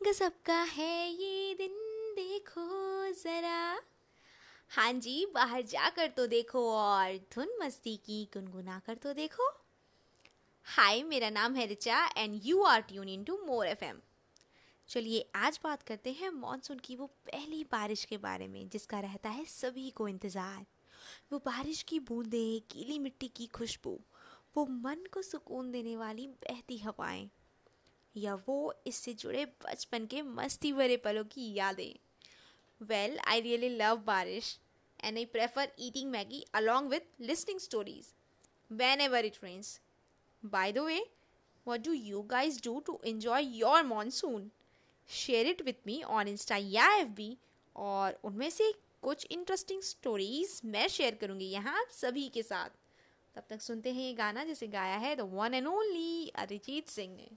गजब का है, ये दिन देखो जरा। हाँ जी, बाहर जाकर तो देखो और धुन मस्ती की गुनगुना कर तो देखो। हाय, मेरा नाम है Richa and you are tune in to more F M चलिए, आज बात करते हैं मानसून की, वो पहली बारिश के बारे में, जिसका रहता है सभी को इंतज़ार। वो बारिश की बूंदें, गीली मिट्टी की खुशबू, वो मन को सुकून देने वाली, बहती हवाएँ। या वो इससे जुड़े बचपन के मस्ती भरे पलों की यादें। Well I really love baarish and I prefer eating Maggi along with listing stories whenever it rains by the way what do you guys do to enjoy your monsoon share it with me on insta या F B और उनमें से कुछ interesting stories मैं share करूँगी यहाँ आप सभी के साथ। तब तक सुनते हैं ये गाना जिसे गाया है the one and only Arijit Singh ने।